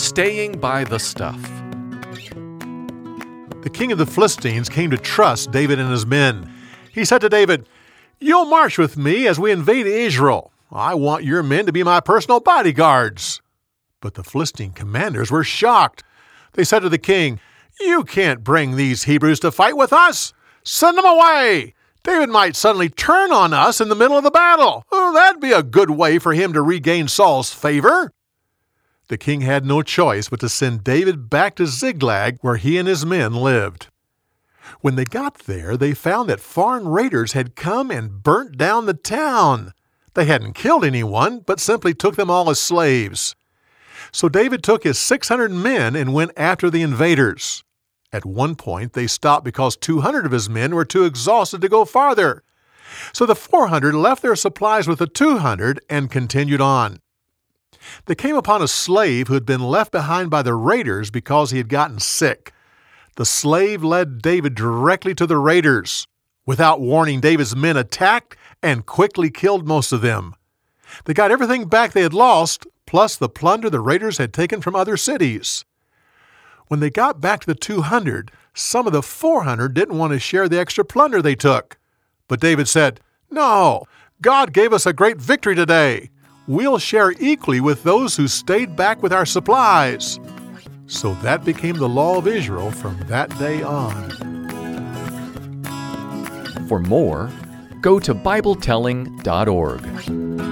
Staying by the stuff. The king of the Philistines came to trust David and his men. He said to David, You'll march with me as we invade Israel. I want your men to be my personal bodyguards. But the Philistine commanders were shocked. They said to the king, You can't bring these Hebrews to fight with us. Send them away. David might suddenly turn on us in the middle of the battle. Oh, that'd be a good way for him to regain Saul's favor. The king had no choice but to send David back to Ziklag, where he and his men lived. When they got there, they found that foreign raiders had come and burnt down the town. They hadn't killed anyone, but simply took them all as slaves. So David took his 600 men and went after the invaders. At one point, they stopped because 200 of his men were too exhausted to go farther. So the 400 left their supplies with the 200 and continued on. They came upon a slave who had been left behind by the raiders because he had gotten sick. The slave led David directly to the raiders. Without warning, David's men attacked and quickly killed most of them. They got everything back they had lost, plus the plunder the raiders had taken from other cities. When they got back to the 200, some of the 400 didn't want to share the extra plunder they took. But David said, No, God gave us a great victory today. We'll share equally with those who stayed back with our supplies. So that became the law of Israel from that day on. For more, go to BibleTelling.org.